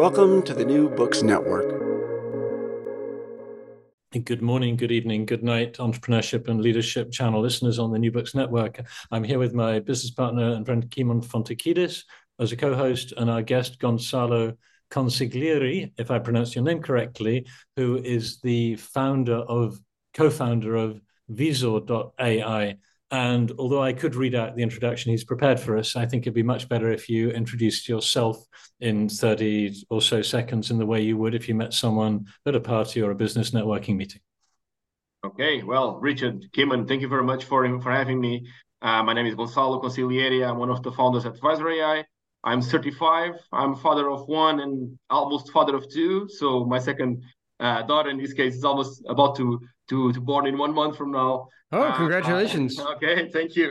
Welcome to the New Books Network. Good morning, good evening, good night, entrepreneurship and leadership channel listeners on the New Books Network. I'm here with my business partner and friend Kimon Fontakidis as a co host, and our guest, Gonçalo Consiglieri, if I pronounce your name correctly, who is the founder of, co founder of Visor.ai. And although I could read out the introduction he's prepared for us, I think it'd be much better if you introduced yourself in 30 or so seconds in the way you would if you met someone at a party or a business networking meeting. Okay, well, Richard, Kimon, thank you very much for, for having me. Uh, my name is Gonçalo Consiglieri. I'm one of the founders at Visor.ai. I'm 35. I'm father of one and almost father of two. So my second uh, daughter, in this case, is almost about to to to born in one month from now. Oh, uh, congratulations! Uh, okay, thank you.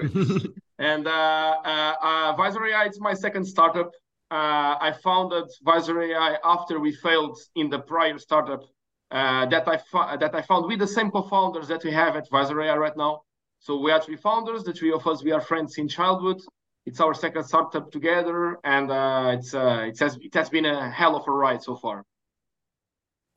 and uh, uh, uh, Visor AI, it's my second startup. Uh, I founded Visor AI after we failed in the prior startup uh, that I that I found with the same co-founders that we have at Visor AI right now. So we are three founders. The three of us, we are friends in childhood. It's our second startup together, and uh, it's uh, it has it has been a hell of a ride so far.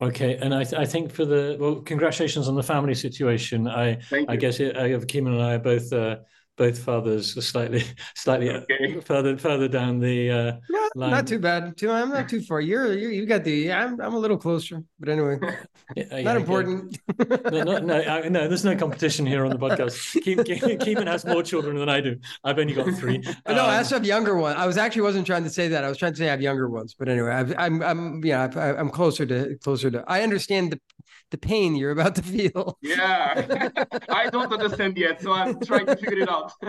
Okay, and I, th- I think for the well, congratulations on the family situation. I I guess it, I, Kimon and I are both uh, both fathers are slightly slightly okay. further further down the uh, not, line. Not too bad. Too, I'm not too far. You're you, you got the. I'm I'm a little closer, but anyway, yeah, not yeah, important. Yeah. no, no, no, I, no, There's no competition here on the podcast. Keep, Kimon has more children than I do. I've only got three. Um, no, I also have younger ones. I was actually wasn't trying to say that. I was trying to say I have younger ones, but anyway, i I'm I'm yeah I'm closer to closer to. I understand the the pain you're about to feel. Yeah, I don't understand yet, so I'm trying to figure it out.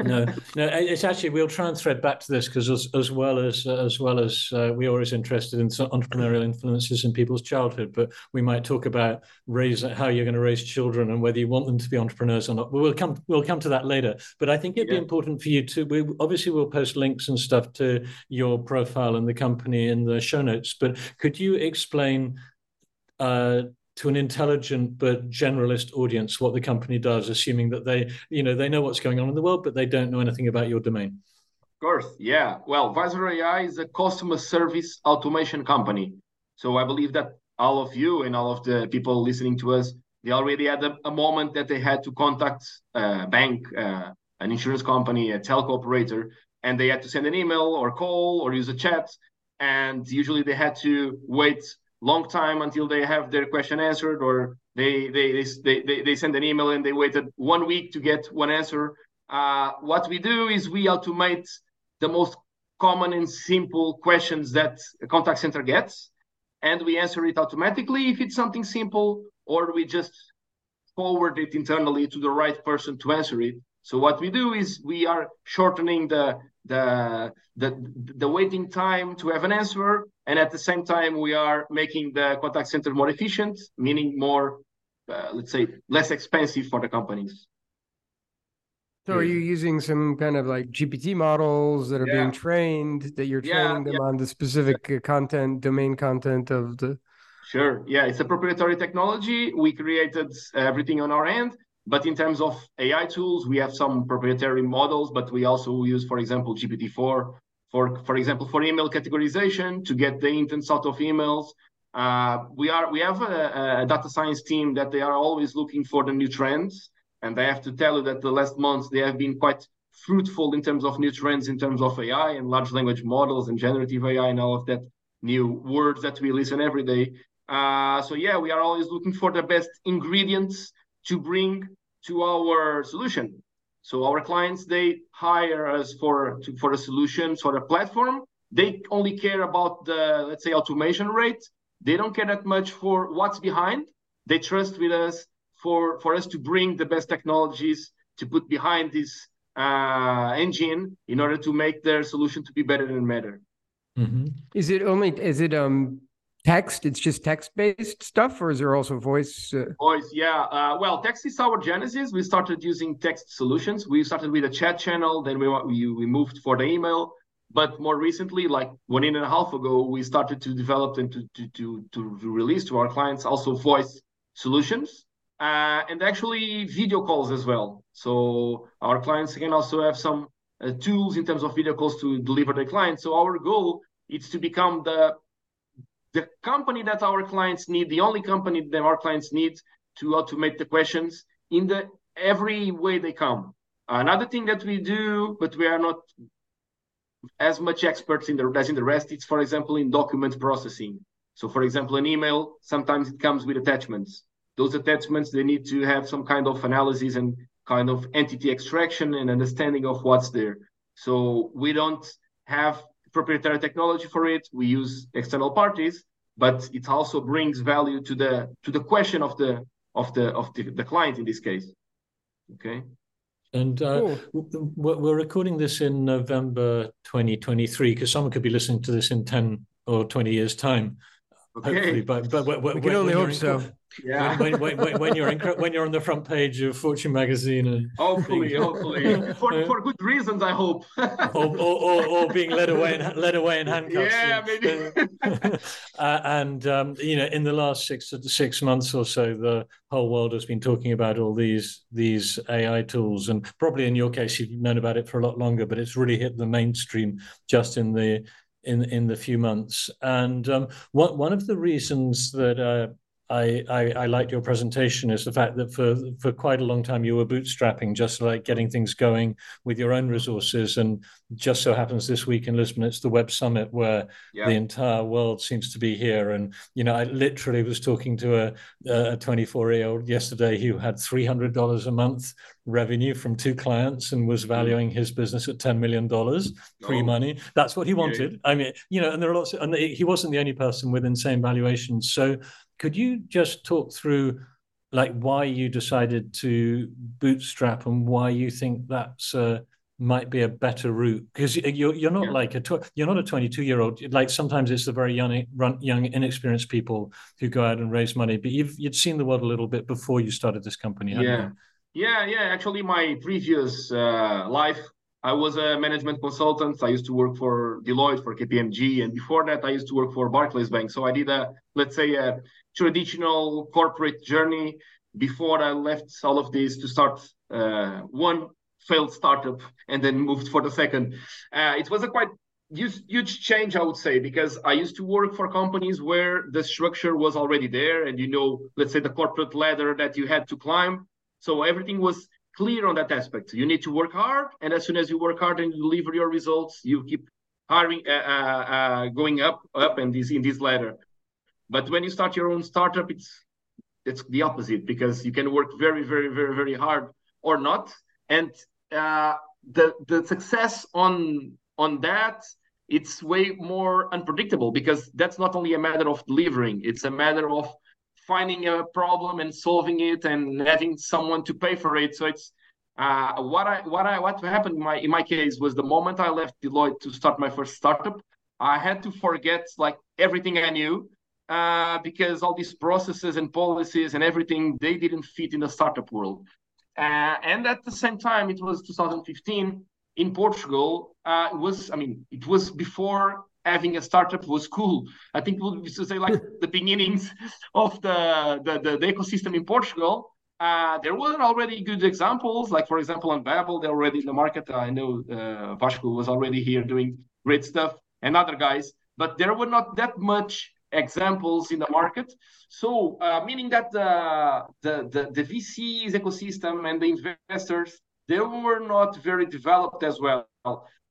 no, no, it's actually we'll try and thread back to this because as, as well as uh, as well as uh, we're always interested in entrepreneurial influences in people's childhood, but we might talk about raise how you're going to raise children and whether you want them to be entrepreneurs or not. But we'll come we'll come to that later. But I think it'd yeah. be important for you to. We obviously we'll post links and stuff to your profile and the company in the show notes. But could you explain? Uh, to an intelligent but generalist audience what the company does, assuming that they, you know, they know what's going on in the world, but they don't know anything about your domain. Of course, yeah. Well, Visor AI is a customer service automation company. So I believe that all of you and all of the people listening to us, they already had a, a moment that they had to contact a bank, uh, an insurance company, a telco operator, and they had to send an email or call or use a chat. And usually they had to wait long time until they have their question answered or they they they they, they send an email and they waited one week to get one answer. Uh, what we do is we automate the most common and simple questions that a contact center gets and we answer it automatically if it's something simple or we just forward it internally to the right person to answer it. So what we do is we are shortening the the the the waiting time to have an answer and at the same time we are making the contact center more efficient meaning more uh, let's say less expensive for the companies so are you using some kind of like gpt models that are yeah. being trained that you're training yeah, them yeah. on the specific uh, content domain content of the sure yeah it's a proprietary technology we created everything on our end but in terms of ai tools we have some proprietary models but we also use for example gpt-4 for for example for email categorization to get the intents out of emails. Uh, we are we have a, a, data science team that they are always looking for the new trends. And i have to tell you that the last months they have been quite fruitful in terms of new trends in terms of ai and large language models and generative ai and all of that new words that we listen every day. Uh, so yeah we are always looking for the best ingredients to bring to our solution so our clients they hire us for to, for a solution for a platform. They only care about the let's say automation rate. They don't care that much for what's behind. They trust with us for for us to bring the best technologies to put behind this uh, engine in order to make their solution to be better and better. Mm-hmm. Is it only is it um text? It's just text based stuff or is there also voice uh... voice yeah uh, well text is our genesis. We started using text solutions. We started with a chat channel then we we, we moved for the email. But more recently like one year and a half ago we started to develop and to to to, to release to our clients also voice solutions uh, and actually video calls as well. So our clients can also have some uh, tools in terms of video calls to deliver their clients. So our goal it's to become the the company that our clients need, the only company that our clients need to automate the questions in the every way they come. Another thing that we do, but we are not as much experts in the as in the rest, it's for example in document processing. So for example, an email, sometimes it comes with attachments. Those attachments, they need to have some kind of analysis and kind of entity extraction and understanding of what's there. So we don't have proprietary technology for it. We use external parties, but it also brings value to the to the question of the of the of the, the client in this case. Okay. And uh, cool. we're recording this in November 2023 because someone could be listening to this in 10 or 20 years' time. Okay. Hopefully, but but we when, can only hope so. Yeah. When, when, when, when, you're in, when you're on the front page of Fortune magazine and hopefully, being, hopefully for, for good reasons, I hope. or, or, or, or, being led away in led away in handcuffs. Yeah, maybe. uh, and um, you know, in the last six six months or so, the whole world has been talking about all these these AI tools, and probably in your case, you've known about it for a lot longer, but it's really hit the mainstream just in the in in the few months. And um, one one of the reasons that uh, I, I, I liked your presentation is the fact that for for quite a long time you were bootstrapping, just like getting things going with your own resources. And just so happens this week in Lisbon, it's the Web Summit where yeah. the entire world seems to be here. And you know, I literally was talking to a a 24 year old yesterday who had three hundred dollars a month revenue from two clients and was mm. valuing his business at $10 million pre money. Oh. That's what he wanted. Yeah. I mean, you know, and there are lots, of, and he wasn't the only person with insane valuations. So could you just talk through like why you decided to bootstrap and why you think that's uh, might be a better route? Because you're you're not yeah. like a tw- you're not a 22 year old like sometimes it's the very young young inexperienced people who go out and raise money but you've you'd seen the world a little bit before you started this company yeah. yeah yeah. Actually my previous uh, life I was a management consultant. I used to work for Deloitte, for KPMG, and before that, I used to work for Barclays Bank. So I did a, let's say, a traditional corporate journey before I left all of this to start uh, one failed startup and then moved for the second. Uh, it was a quite huge, huge change, I would say, because I used to work for companies where the structure was already there, and you know, let's say the corporate ladder that you had to climb. So everything was clear on that aspect. You need to work hard, and as soon as you work hard and you deliver your results, you keep hiring, uh, uh, uh going up, up, and this in this ladder. But when you start your own startup, it's it's the opposite because you can work very, very, very, very hard or not, and uh, the the success on on that it's way more unpredictable because that's not only a matter of delivering; it's a matter of finding a problem and solving it and having someone to pay for it. So it's uh, what I what I what happened in my in my case was the moment I left Deloitte to start my first startup, I had to forget like everything I knew uh, because all these processes and policies and everything they didn't fit in the startup world. Uh, and at the same time, it was 2015 in Portugal. Uh, it was I mean it was before having a startup was cool. I think we would say like the beginnings of the, the, the, the ecosystem in Portugal. Uh, there were already good examples, like for example Unbabel, they're already in the market. I know uh, Vasco was already here doing great stuff, and other guys, but there were not that much examples in the market. So, uh, meaning that the, the, the, the VCs ecosystem and the investors, they were not very developed as well.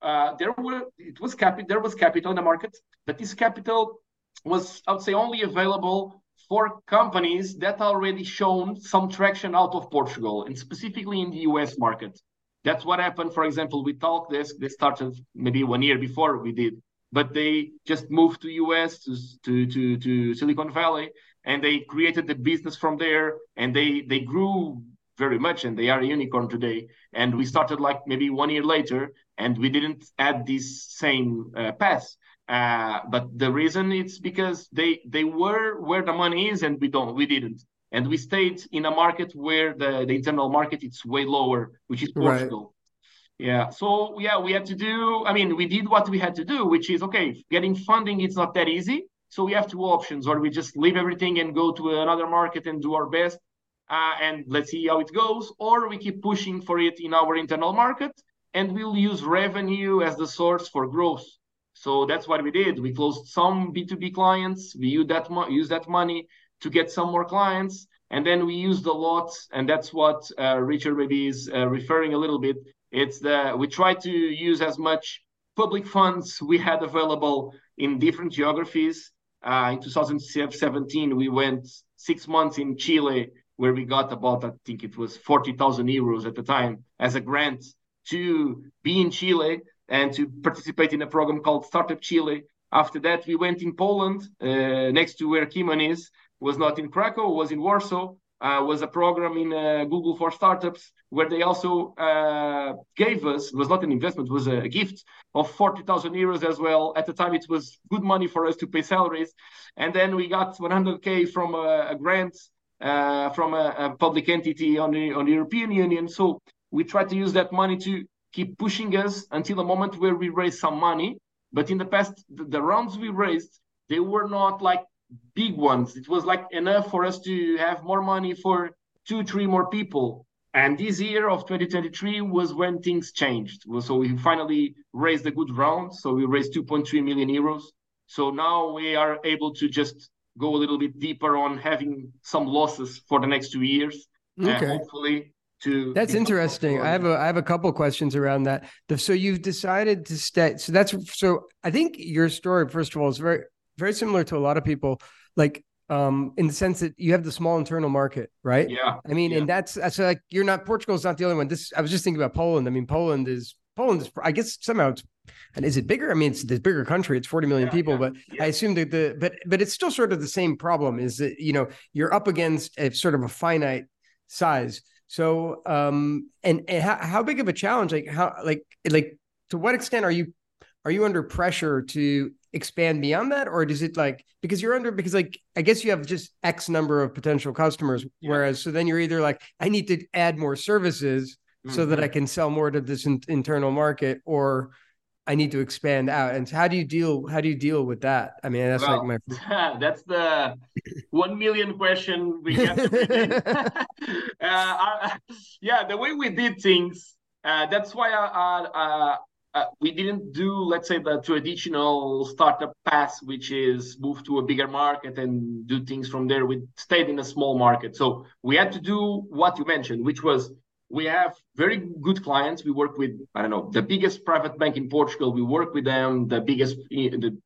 Uh, there were it was capital there was capital in the market, but this capital was I would say only available for companies that already shown some traction out of Portugal and specifically in the US market. That's what happened, for example, with Talkdesk. They started maybe one year before we did, but they just moved to US to, to, to, to Silicon Valley and they created the business from there and they they grew very much and they are a unicorn today and we started like maybe one year later and we didn't add this same uh, path uh, but the reason it's because they they were where the money is and we don't we didn't. And we stayed in a market where the, the internal market it's way lower which is portugal. Right. yeah so yeah we had to do i mean we did what we had to do which is okay getting funding it's not that easy. So we have two options or we just leave everything and go to another market and do our best uh, and let's see how it goes, or we keep pushing for it in our internal market and we'll use revenue as the source for growth. So that's what we did. We closed some B2B clients. We used that, mo- use that money to get some more clients. And then we used a lot, and that's what uh, Richard maybe is uh, referring a little bit. It's the we try to use as much public funds we had available in different geographies. Uh, in 2017, we went six months in Chile, where we got about, I think it was 40,000 euros at the time as a grant to be in Chile and to participate in a program called Startup Chile. After that, we went in Poland, uh, next to where Kimon is, was not in Krakow, was in Warsaw. Uh, was a program in uh, Google for startups where they also uh, gave us was not an investment was a gift of 40,000 euros as well. At the time, it was good money for us to pay salaries, and then we got 100k from a, a grant uh, from a, a, public entity on the on the European Union. So we tried to use that money to keep pushing us until the moment where we raised some money. But in the past, the, the rounds we raised, they were not like big ones. It was like enough for us to have more money for two, three more people. And this year of 2023 was when things changed. So we finally raised a good round. So we raised 2.3 million euros. So now we are able to just go a little bit deeper on having some losses for the next two years. Okay. hopefully to that's interesting i have a i have a couple questions around that so you've decided to stay so that's so i think your story first of all is very very similar to a lot of people, like um, in the sense that you have the small internal market, right? Yeah. I mean, yeah. and that's that's like you're not Portugal's not the only one. This I was just thinking about Poland. I mean, Poland is Poland is I guess somehow it's and is it bigger? I mean, it's the bigger country. It's 40 million yeah, people, yeah, but. I assume that the but but it's still sort of the same problem. Is that you know you're up against a sort of a finite size. So um and, and how, how big of a challenge? Like how like like to what extent are you are you under pressure to expand beyond that or does it like because you're under because like i guess you have just x number of potential customers yeah. whereas so then you're either like i need to add more services mm-hmm. so that i can sell more to this in, internal market or i need to expand out and how do you deal how do you deal with that i mean that's well, like my that's the 1 million question we get uh, yeah the way we did things uh, that's why I, I, uh, we didn't do, let's say, the traditional startup path, which is move to a bigger market and do things from there. We stayed in a small market. So we had to do what you mentioned, which was we have very good clients. We work with, I don't know, the biggest private bank in Portugal. We work with them, the biggest, the,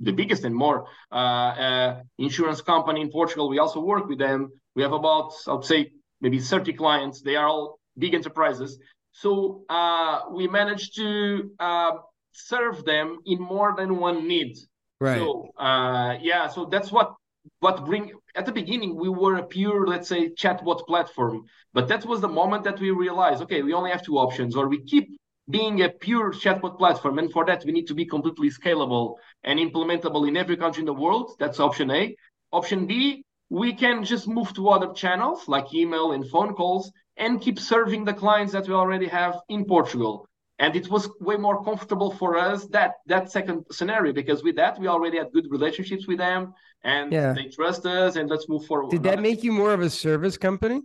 the biggest and more uh, uh, insurance company in Portugal. We also work with them. We have about, I'd say, maybe 30 clients. They are all big enterprises. So uh, we managed to uh, serve them in more than one need. Right. So uh, yeah, so that's what what bring at the beginning we were a pure let's say chatbot platform, but that was the moment that we realized okay we only have two options or we keep being a pure chatbot platform. And for that we need to be completely scalable and implementable in every country in the world. That's option a. Option b we can just move to other channels like email and phone calls and keep serving the clients that we already have in Portugal. And it was way more comfortable for us that that second scenario because with that we already had good relationships with them and yeah. they trust us and let's move forward. Did that make you more of a service company?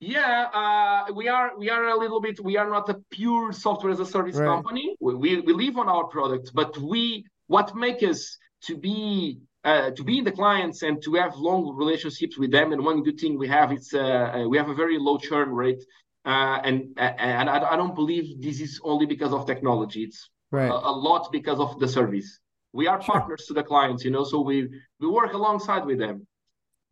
Yeah, uh, we are we are a little bit we are not a pure software as a service right. company. We, we we live on our product, but we what makes us to be uh, to be in the clients and to have long relationships with them. And one good thing we have is uh, uh we have a very low churn rate, uh, and and I, I, don't believe this is only because of technology. It's right. a, a, lot because of the service. We are sure. partners to the clients, you know, so we we work alongside with them.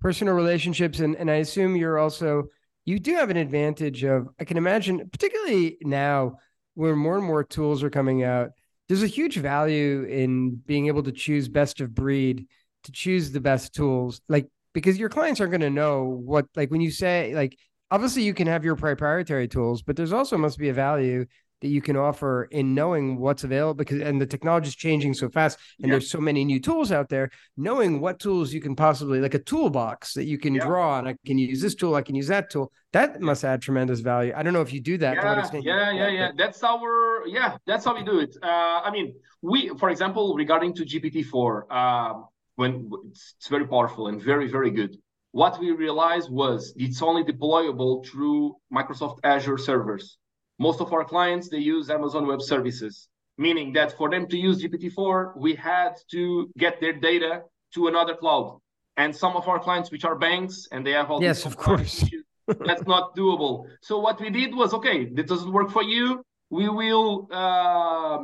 Personal relationships, and and I assume you're also you do have an advantage of I can imagine, particularly now where more and more tools are coming out. There's a huge value in being able to choose best of breed to choose the best tools like because your clients aren't going to know what like when you say like obviously you can have your proprietary tools but there's also must be a value that you can offer in knowing what's available because and the technology is changing so fast and yeah. there's so many new tools out there knowing what tools you can possibly like a toolbox that you can yeah. draw on i can use this tool i can use that tool that must add tremendous value i don't know if you do that yeah yeah yeah, yeah. that's our yeah that's how we do it uh, i mean we for example regarding to gpt-4 um, when it's, it's very powerful and very, very good. What we realized was it's only deployable through Microsoft Azure servers. Most of our clients, they use Amazon Web Services. meaning that for them to use GPT-4, we had to get their data to another cloud. And some of our clients, which are banks, and they have all yes, of course, that's not doable. So what we did was, okay, this doesn't work for you. We will uh,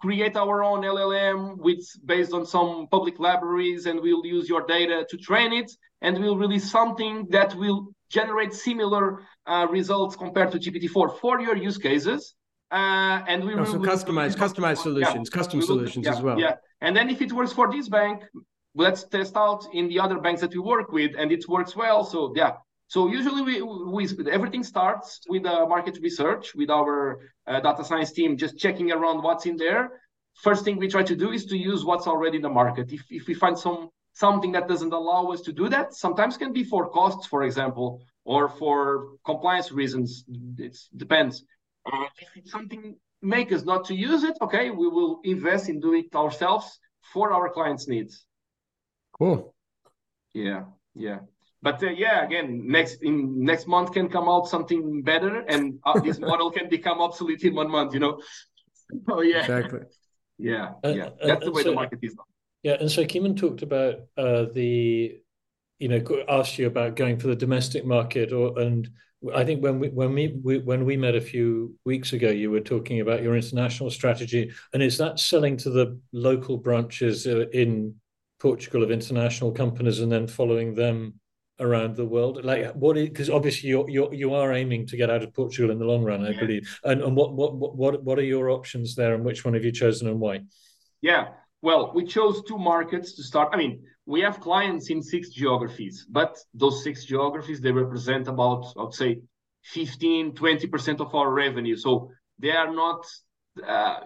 create our own LLM with based on some public libraries, and we'll use your data to train it, and we'll release something that will generate similar uh, results compared to GPT-4 for your use cases. Uh, and we also will customize customized solutions, yeah. custom solutions yeah, as well. Yeah, and then if it works for this bank, let's test out in the other banks that we work with, and it works well. So yeah, so usually we, we everything starts with uh, market research with our uh, data science team, just checking around what's in there. First thing we try to do is to use what's already in the market. If if we find some something that doesn't allow us to do that, sometimes can be for costs, for example, or for compliance reasons. It depends. Uh, if it's something make us not to use it, okay, we will invest in doing it ourselves for our clients' needs. Cool. Yeah, yeah. But uh, yeah, again, next in next month can come out something better, and uh, this model can become obsolete in one month. You know. Oh yeah. Exactly. Yeah, uh, yeah. That's the way so, the market is now. Yeah, and so Kimon talked about uh, the, you know, asked you about going for the domestic market, or and I think when we when we, we, when we met a few weeks ago, you were talking about your international strategy, and is that selling to the local branches uh, in Portugal of international companies, and then following them around the world? Like what? Because obviously you're, you're you are aiming to get out of Portugal in the long run, I yeah. believe. And and what what what what are your options there, and which one have you chosen, and why? Yeah. Well, we chose two markets to start. I mean, we have clients in six geographies, but those six geographies, they represent about, I would say, 15, 20% of our revenue. So they are not, uh,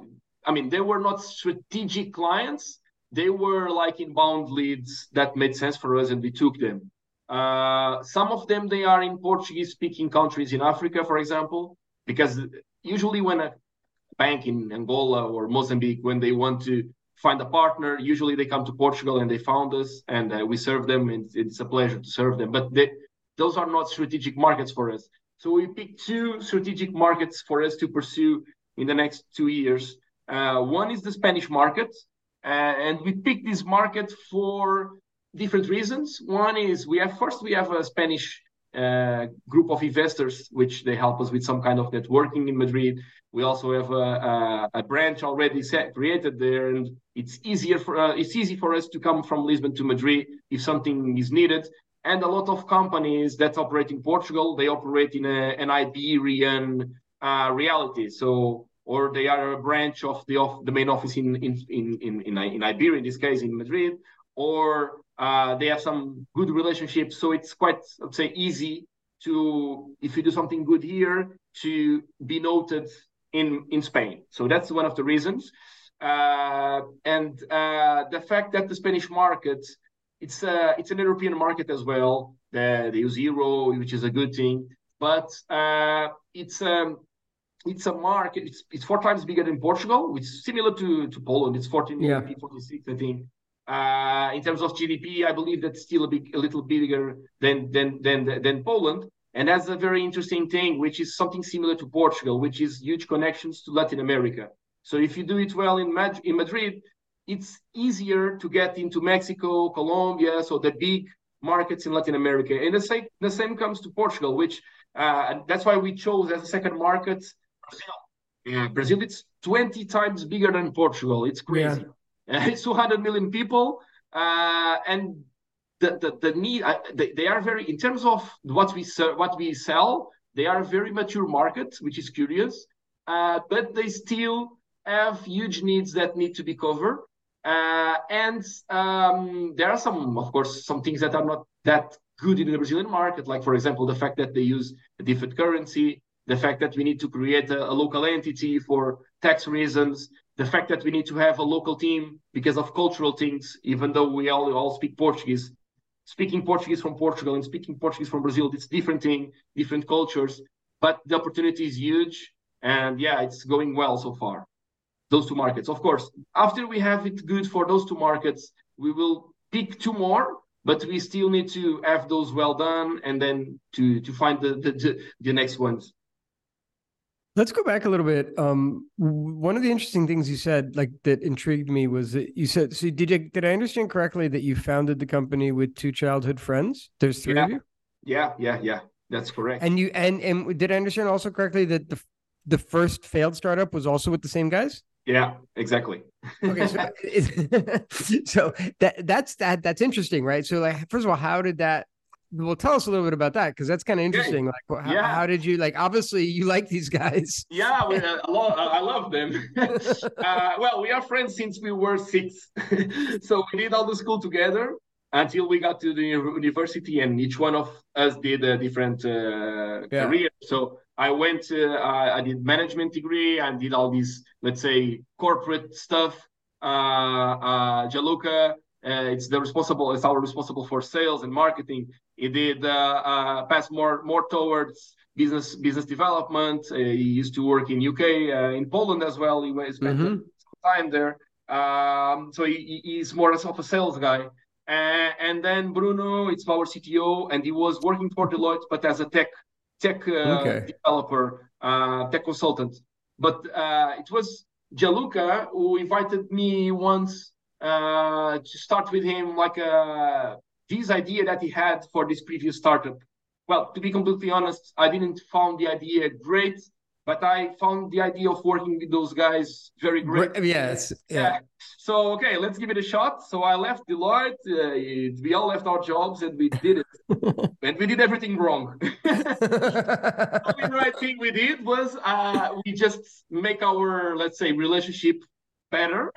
I mean, they were not strategic clients. They were like inbound leads that made sense for us and we took them. Uh, some of them, they are in Portuguese speaking countries in Africa, for example, because usually when a bank in Angola or Mozambique, when they want to find a partner. Usually they come to Portugal and they found us and uh, we serve them. And it's a pleasure to serve them. But they, those are not strategic markets for us. So we picked two strategic markets for us to pursue in the next two years. Uh, one is the Spanish market. Uh, and we picked this market for different reasons. One is we have first we have a Spanish group of investors, which they help us with some kind of networking in Madrid. We also have a, a, a branch already set, created there, and it's easier for uh, it's easy for us to come from Lisbon to Madrid if something is needed. And a lot of companies that operate in Portugal, they operate in a, an Iberian uh, reality. So, or they are a branch of the of the main office in in in in, in, in Iberia, in this case in Madrid, or uh, they have some good relationships. So it's quite, I'd say, easy to if you do something good here to be noted in in Spain. So that's one of the reasons. Uh, and uh, the fact that the Spanish market, it's a, it's an European market as well. The, they use euro, which is a good thing. But uh, it's um, it's a market. It's it's four times bigger than Portugal, which is similar to to Poland. It's 14 yeah. 46, I think. Uh, in terms of GDP, I believe that's still a big, a little bigger than than than than Poland. And that's a very interesting thing, which is something similar to Portugal, which is huge connections to Latin America. So if you do it well in, Mad- in Madrid, it's easier to get into Mexico, Colombia, so the big markets in Latin America. And the same, the same comes to Portugal, which uh, that's why we chose as a second market Brazil. Yeah, Brazil, it's 20 times bigger than Portugal. It's crazy. Yeah. it's 200 million people. Uh, and the the, the need uh, they, they are very in terms of what we sell what we sell they are a very mature market which is curious uh, but they still have huge needs that need to be covered uh, and um, there are some of course some things that are not that good in the brazilian market like for example the fact that they use a different currency the fact that we need to create a, a local entity for tax reasons the fact that we need to have a local team because of cultural things, even though we all, all speak Portuguese, speaking Portuguese from Portugal and speaking Portuguese from Brazil, it's different thing, different cultures, but the opportunity is huge. And yeah, it's going well so far. Those two markets. Of course, after we have it good for those two markets, we will pick two more, but we still need to have those well done and then to to find the the, the, the next ones. Let's go back a little bit. Um, one of the interesting things you said, like that intrigued me, was that you said. So did you did I understand correctly that you founded the company with two childhood friends? There's three yeah. of you. Yeah, yeah, yeah. That's correct. And you and and did I understand also correctly that the the first failed startup was also with the same guys? Yeah, exactly. okay, so, so that that's that that's interesting, right? So like, first of all, how did that well tell us a little bit about that because that's kind of interesting like how, yeah. how, did you like obviously you like these guys yeah we, uh, I, love, I love them uh, well we are friends since we were six so we did all the school together until we got to the university and each one of us did a different uh, yeah. career so i went uh, i did management degree and did all these let's say corporate stuff uh, uh uh, it's the responsible. It's our responsible for sales and marketing. He did uh, uh, pass more more towards business business development. Uh, he used to work in UK, uh, in Poland as well. He spent mm-hmm. time there. Um, so he, he's more of a sales guy. and then Bruno, it's our CTO, and he was working for Deloitte, but as a tech tech uh, okay. developer, tech consultant. But it was Gianluca who invited me once uh, to start with him like uh, this idea that he had for this previous startup. Well, to be completely honest, I didn't found the idea great, but I found the idea of working with those guys very great. Yes, yeah. So okay, let's give it a shot. So I left Deloitte. Uh, we all left our jobs and we did it, and we did everything wrong. the only right thing we did was uh, we just make our let's say relationship better.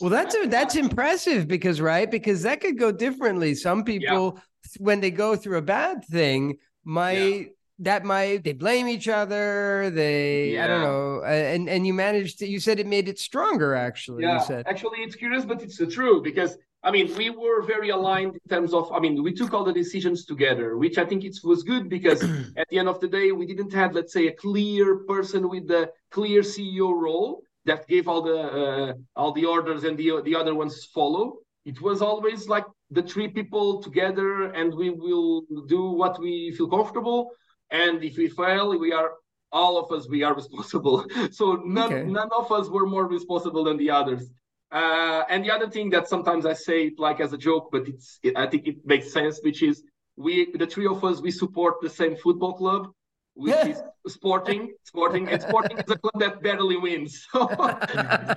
well, that's a, that's impressive because right because that could go differently. Some people yeah. when they go through a bad thing might yeah. that might they blame each other. They yeah. I don't know, and and you managed to you said it made it stronger. Actually, yeah. You said. Actually, it's curious, but it's uh, true because. I mean, we were very aligned in terms of. I mean, we took all the decisions together, which I think it was good because at the end of the day, we didn't have, let's say, a clear person with the clear CEO role that gave all the uh, all the orders and the the other ones follow. It was always like the three people together, and we will do what we feel comfortable. And if we fail, we are all of us we are responsible. so none okay. none of us were more responsible than the others. Uh, and the other thing that sometimes I say it like as a joke, but it's it, I think it makes sense, which is we the three of us we support the same football club which is Sporting. Sporting and Sporting is a club that barely wins. So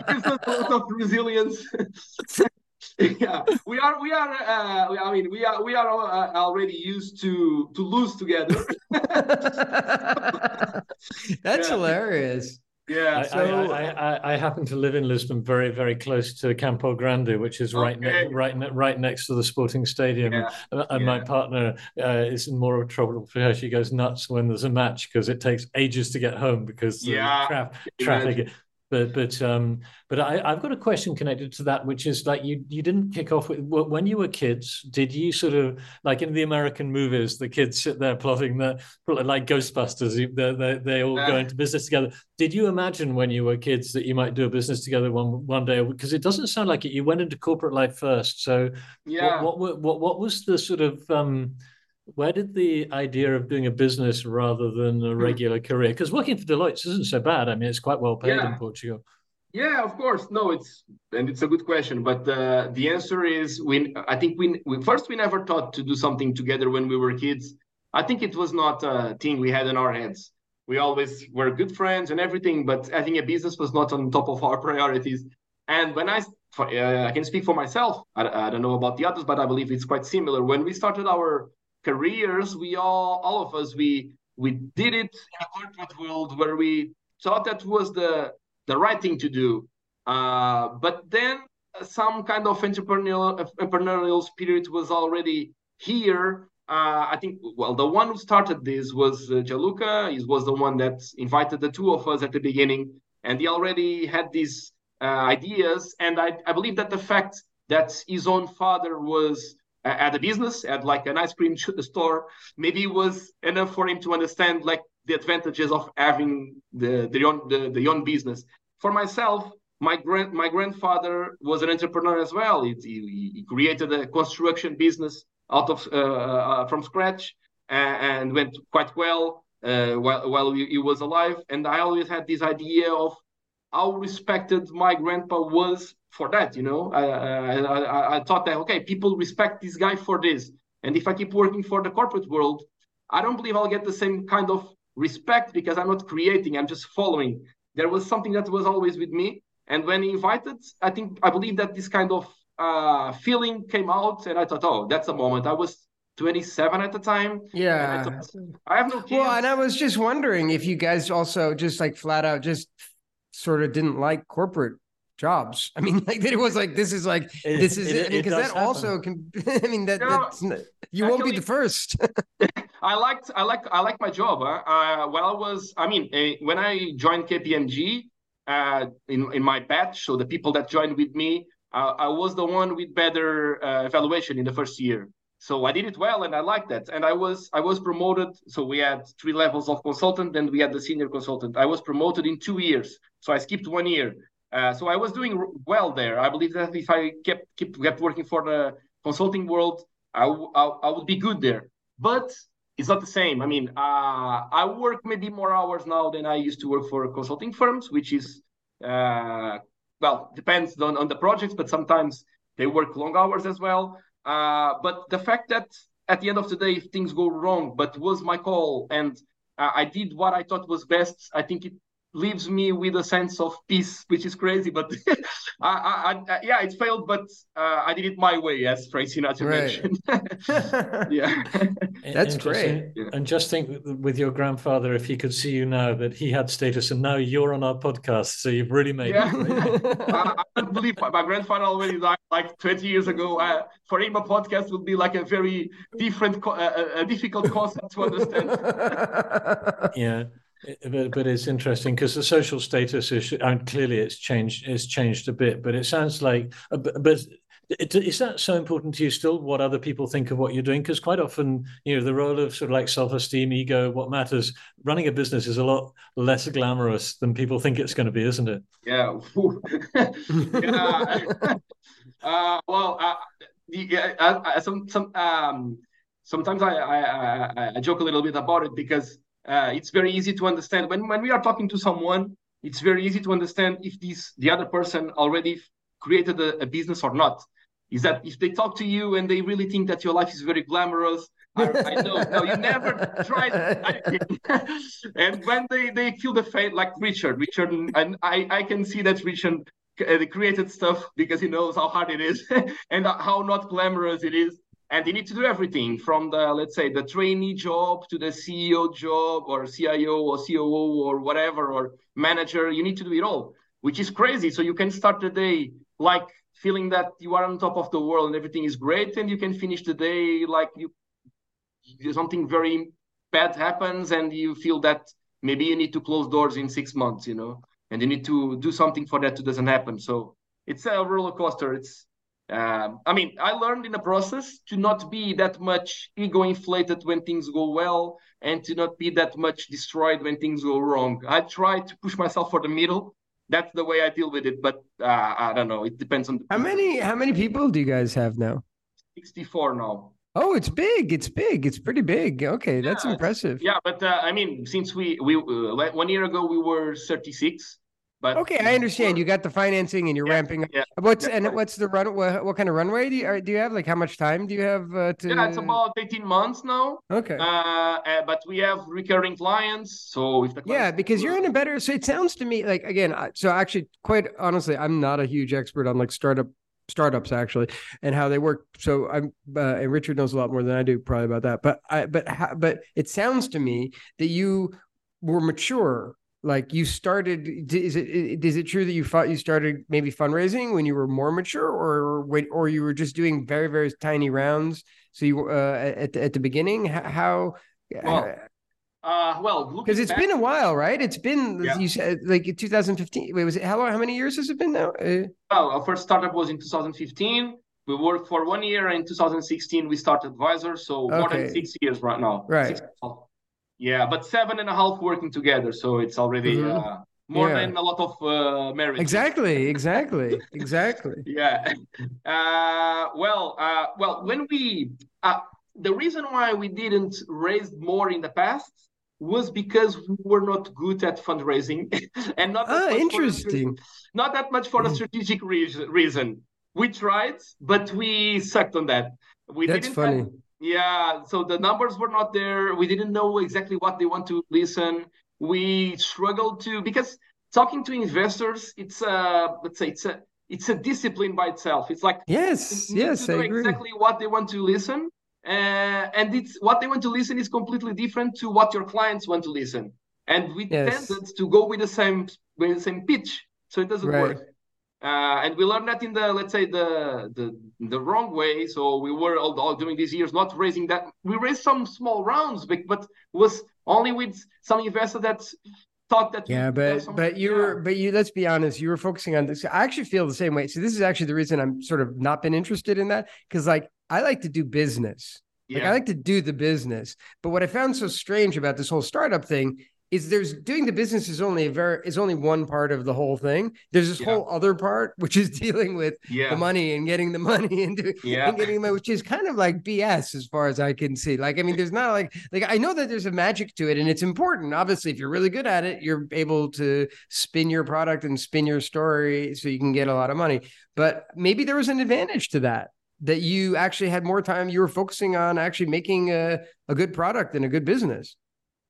there's a lot of resilience. yeah, we are. We are. Uh, I mean, we are. We are uh, already used to to lose together. That's hilarious. Yeah, I, so I, I, I, happen to live in Lisbon, very very close to Campo Grande, which is right okay. ne- right ne- right next to the Sporting Stadium. Yeah. And, and yeah. my partner uh, is in more trouble for her. She goes nuts when there's a match because it takes ages to get home because yeah. tra- traffic but but um but I, I've got a question connected to that, which is like you you didn't kick off with when you were kids. Did you sort of like in the American movies, the kids sit there plotting the like Ghostbusters, they they they all go into business together. Did you imagine when you were kids that you might do a business together one one day? Because it doesn't sound like it. You went into corporate life first, so yeah. What what what, what was the sort of um where did the idea of doing a business rather than a hmm. regular career? Because working for Deloitte isn't so bad. I mean, it's quite well paid yeah. in Portugal. Yeah, of course. No, it's and it's a good question, but uh, the answer is we. I think we, we first we never thought to do something together when we were kids. I think it was not a thing we had in our heads. We always were good friends and everything, but I think a business was not on top of our priorities. And when I, for, uh, I can speak for myself. I, I don't know about the others, but I believe it's quite similar. When we started our careers, we all, all of us, we we did it in a corporate world where we thought that was the the right thing to do. Uh, but then some kind of entrepreneurial entrepreneurial spirit was already here. Uh, I think well, the one who started this was uh, Gianluca. He was the one that invited the two of us at the beginning, and he already had these uh, ideas. And I, I believe that the fact that his own father was at a business, at like an ice cream store, maybe it was enough for him to understand like the advantages of having the the own the, the own business. For myself, my grand my grandfather was an entrepreneur as well. He, he, he created a construction business out of uh, uh, from scratch and, and went quite well. uh, while while he was alive, and I always had this idea of how respected my grandpa was for that. You know, I, I, I thought that okay, people respect this guy for this, and if I keep working for the corporate world, I don't believe I'll get the same kind of respect because I'm not creating, I'm just following. There was something that was always with me, and when he invited, I think I believe that this kind of uh, feeling came out, and I thought, oh, that's a moment. I was 27 at the time. Yeah. I, thought, I, have no kids. Well, and I was just wondering if you guys also just like flat out just sort of didn't like corporate jobs. I mean, like it was like this is like it, this is it because I mean, that happen. also can. I mean that that's, you actually, won't be the first. I liked I like I like my job. Huh? Uh, when I was, I mean, uh, when I joined KPMG uh, in in my batch, so the people that joined with me, uh, I was the one with better uh, evaluation in the first year. So I did it well, and I liked that. And I was I was promoted. So we had three levels of consultant, then we had the senior consultant. I was promoted in two years, so I skipped one year. Uh, so I was doing well there. I believe that if I kept kept, kept working for the consulting world, I, I, would be good there. But it's not the same. I mean, uh, I work maybe more hours now than I used to work for consulting firms, which is uh, well depends on, on the projects, but sometimes they work long hours as well. Uh, but the fact that at the end of the day, if things go wrong, but was my call and uh, I did what I thought was best, I think it leaves me with a sense of peace, which is crazy. But I, I, I, yeah, it failed, but uh, I did it my way, as Frank Sinatra right. mentioned. yeah, that's great. And just think with your grandfather, if he could see you now, that he had status, and now you're on our podcast, so you've really made. Yeah, I, I can't believe my, my, grandfather already died like 20 years ago. Uh, for him, a podcast would be like a very different, uh, a difficult concept to understand. yeah. But, but it's interesting because the social status is and clearly it's changed it's changed a bit but it sounds like uh, but is that so important to you still what other people think of what you're doing? Because quite often you know the role of sort of like self-esteem ego what matters running a business is a lot less glamorous than people think it's going to be isn't it? Yeah, yeah. uh, well uh, yeah, uh, some, some um, sometimes I, I, I joke a little bit about it because uh, it's very easy to understand. When when we are talking to someone it's very easy to understand if this the other person already created a, a, business or not. Is that if they talk to you and they really think that your life is very glamorous I, I know. No you never tried and when they they feel the fate like richard richard and i i can see that richard uh, created stuff because he knows how hard it is and how not glamorous it is and they need to do everything from the let's say the trainee job to the ceo job or cio or coo or whatever or manager. You need to do it all which is crazy. So you can start the day like feeling that you are on top of the world and everything is great and you can finish the day like you something very bad happens and you feel that maybe you need to close doors in six months you know and you need to do something for that to doesn't happen. So it's a roller coaster. It's um, I mean, I learned in the process to not be that much ego inflated when things go well and to not be that much destroyed when things go wrong. I try to push myself for the middle. That's the way I deal with it. But uh, I don't know. It depends on how many how many people do you guys have now? Sixty four now. Oh, it's big. It's big. It's pretty big. Okay, yeah, that's impressive. Yeah, but uh, I mean, since we we uh, one year ago we were thirty six. But okay, I understand. You got the financing and you're yeah, ramping up. Yeah, what's yeah, and what's the run? What, what, kind of runway do you do you have? Like how much time do you have uh, to? Yeah, it's about eighteen months now. Okay. Uh, uh, but we have recurring clients, so if the yeah, because you're in a better. So it sounds to me like again. So actually, quite honestly, I'm not a huge expert on like startup startups actually and how they work so i'm uh, and richard knows a lot more than i do probably about that but i but but it sounds to me that you were mature like you started is it is it true that you thought you started maybe fundraising when you were more mature or when, or you were just doing very very tiny rounds? So you uh at the, at the beginning how well uh well because it's back, been a while right? It's been yeah. you said like 2015 wait was it how long how many years has it been now? Uh, well our first startup was in 2015 we worked for one year. In 2016 we started advisor so okay. more than six years right now. Right yeah, but seven and a half working together, so it's already mm-hmm. uh, more yeah. than a lot of uh, marriage. Exactly, exactly, exactly. yeah. Uh, well, uh, well, when we uh, the reason why we didn't raise more in the past was because we were not good at fundraising and not ah, interesting. not that much for a mm. strategic reason. We tried, but we sucked on that. We That's funny. Have, yeah, so the numbers were not there. We didn't know exactly what they want to listen. We struggled to because talking to investors, it's a let's say it's a it's a discipline by itself. It's like yes, yes, I agree. exactly what they want to listen, uh, and it's what they want to listen is completely different to what your clients want to listen. And we yes. tended to go with the same with the same pitch, so it doesn't right. work. Uh, and we learned that in the let's say the the the wrong way. So we were all, all doing these years not raising that. We raised some small rounds, but, but was only with some investor that thought that yeah but but you were but you let's be honest you were focusing on this i actually feel the same way so this is actually the reason i'm sort of not been interested in that because like i like to do business like yeah. i like to do the business but what i found so strange about this whole startup thing is there's doing the business is only a very is only one part of the whole thing. There's this yeah. whole other part which is dealing with yeah. the money and getting the money and, doing, yeah. and getting money, which is kind of like BS as far as I can see. Like I mean, there's not like like I know that there's a magic to it and it's important. Obviously, if you're really good at it, you're able to spin your product and spin your story so you can get a lot of money. But maybe there was an advantage to that that you actually had more time. You were focusing on actually making a, a good product and a good business.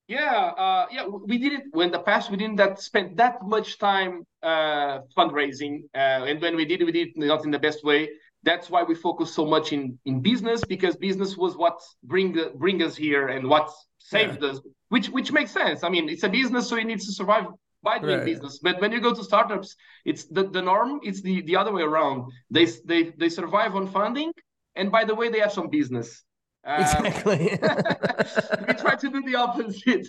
Yeah, uh, yeah, we did it when the past. We didn't that spend that much time uh, fundraising, uh, and when we did, we did not in the best way. That's why we focus so much in in business because business was what bring bring us here and what saved yeah. us, which which makes sense. I mean, it's a business, so it needs to survive by doing right. business. But when you go to startups, it's the, the norm. It's the the other way around. They they they survive on funding, and by the way, they have some business. Um, exactly. we try to do the opposite.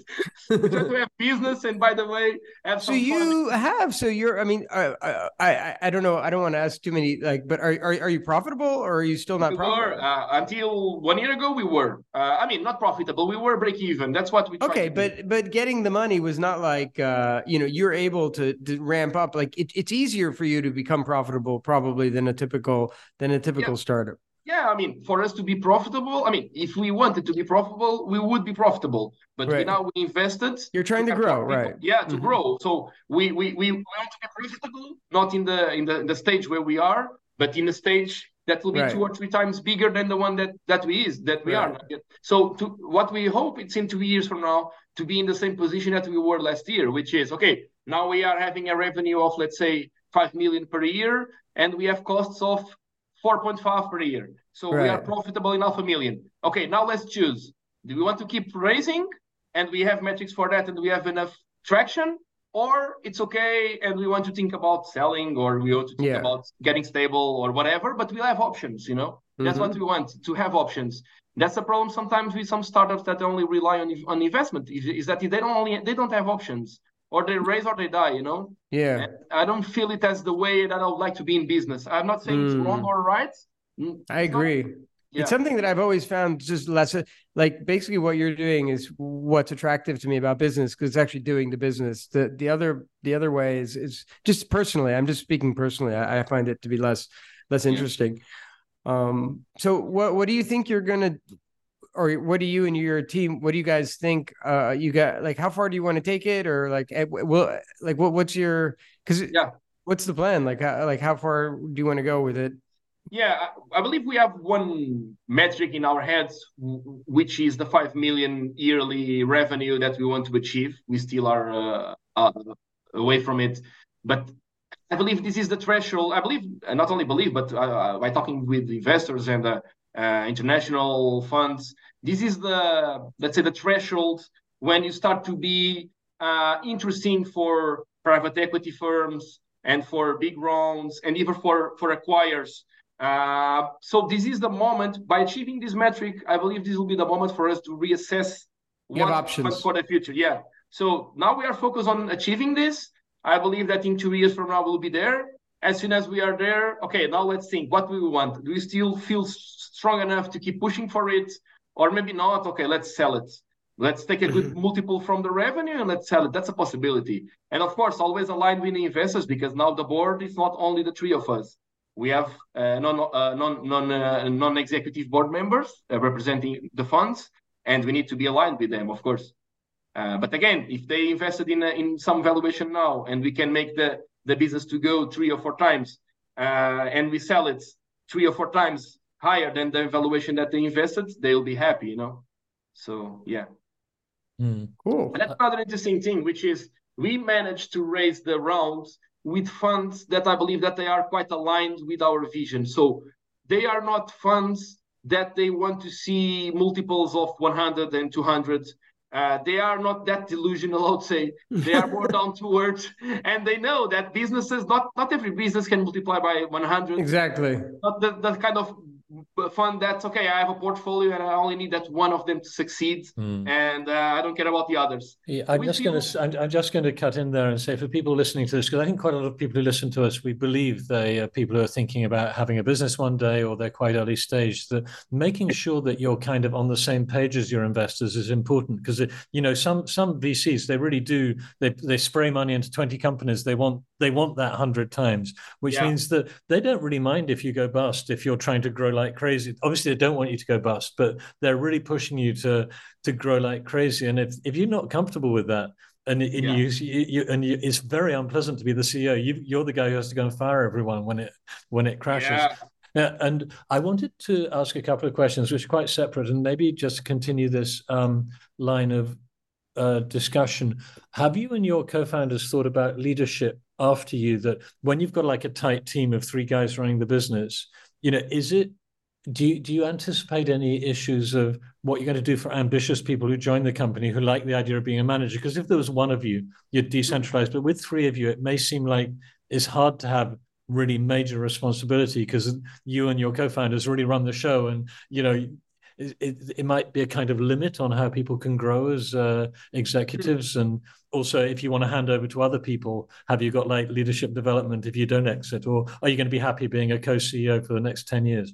we try to have business, and by the way, have so you fun. have. So you're. I mean, I, I I don't know. I don't want to ask too many. Like, but are are, are you profitable, or are you still not we profitable? Were, uh, until one year ago, we were. Uh, I mean, not profitable. We were break even. That's what we. Okay, but do. but getting the money was not like uh, you know you're able to, to ramp up. Like it, it's easier for you to become profitable probably than a typical than a typical yeah. startup yeah, I mean, for us to be profitable, I mean, if we wanted to be profitable, we would be profitable. But right. we now we invested. You're trying to, grow, right? Yeah, to mm-hmm. grow. So we, we we want to be profitable, not in the in the the stage where we are, but in a stage that will be right. two or three times bigger than the one that that we is that we right. are. So to what we hope it's in two years from now to be in the same position that we were last year, which is okay. Now we are having a revenue of let's say five million per year, and we have costs of 4.5 per year. So right. we are profitable in half a million. Okay, now let's choose. Do we want to keep raising and we have metrics for that and we have enough traction? Or it's okay and we want to think about selling or we want to think yeah. about getting stable or whatever, but we'll have options, you know? That's mm-hmm. what we want to have options. That's the problem sometimes with some startups that only rely on on investment is, is that they don't only they don't have options or they raise or they die, you know? Yeah. And I don't feel it as the way that I would like to be in business. I'm not saying mm. it's wrong or right. Mm, I agree. yeah. It's something that I've always found just less like basically what you're doing is what's attractive to me about business because it's actually doing the business. The the other the other way is is just personally. I'm just speaking personally. I, I find it to be less less interesting. Yeah. Um. So what what do you think you're gonna or what do you and your team what do you guys think uh you got like how far do you want to take it? Or like eh, will like what what's your because yeah. what's the plan? Like how like how far do you want to go with it? Yeah i believe we have one metric in our heads which is the 5 million yearly revenue that we want to achieve. We still are uh, uh, away from it. But i believe this is the threshold i believe not only believe but uh, by talking with investors and uh, uh, international funds. This is the, let's say, the threshold when you start to be uh, interesting for private equity firms and for big rounds and even for, for acquirers. Uh, so this is the moment, by achieving this metric, I believe this will be the moment for us to reassess what options for the future. Yeah. So now we are focused on achieving this. I believe that in two years from now we'll be there. As soon as we are there, okay, now let's think what do we want? Do we still feel strong enough to keep pushing for it, or maybe not. Okay, let's sell it. Let's take a good mm-hmm. multiple from the revenue and let's sell it. That's a possibility. And of course, always aligned with the investors because now the board is not only the three of us. We have uh, non uh, non non uh, non executive board members uh, representing the funds, and we need to be aligned with them, of course. Uh, but again, if they invested in in some valuation now, and we can make the the business to go three or four times, uh, and we sell it three or four times higher than the valuation that they invested, they'll be happy, you know. So yeah. Mm. Cool. And that's another interesting thing, which is we managed to raise the rounds with funds that I believe that they are quite aligned with our vision. So they are not funds that they want to see multiples of 100 and 200 uh, they are not that delusional, I would say. They are more down to earth, and they know that businesses not not every business can multiply by 100. Exactly. Not the, the kind of fund that's okay. I have a portfolio and I only need that one of them to succeed, mm. and uh, I don't care about the others. Yeah, I'm just going to I'm, I'm, just going to cut in there and say for people listening to this because I think quite a lot of people who listen to us we believe they are people who are thinking about having a business one day or they're quite early stage. That making sure that you're kind of on the same page as your investors is important because you know some some VCs they really do they they spray money into 20 companies they want they want that 100 times which yeah. means that they don't really mind if you go bust if you're trying to grow like crazy. Obviously, they don't want you to go bust, but they're really pushing you to to grow like crazy. And if if you're not comfortable with that, and, and yeah. you, you, and you, it's very unpleasant to be the CEO. You, are the guy who has to go and fire everyone when it when it crashes. Yeah. Yeah, and I wanted to ask a couple of questions, which are quite separate, and maybe just continue this um, line of uh, discussion. Have you and your co-founders thought about leadership after you? That when you've got like a tight team of three guys running the business, you know, is it do you, do you anticipate any issues of what you're going to do for ambitious people who join the company who like the idea of being a manager? Because if there was one of you, you're decentralized, but with three of you, it may seem like it's hard to have really major responsibility because you and your co-founders really run the show, and you know it, it, it, might be a kind of limit on how people can grow as uh, executives. And also if you want to hand over to other people have you got like leadership development if you don't exit? Or are you going to be happy being a co-ceo for the next 10 years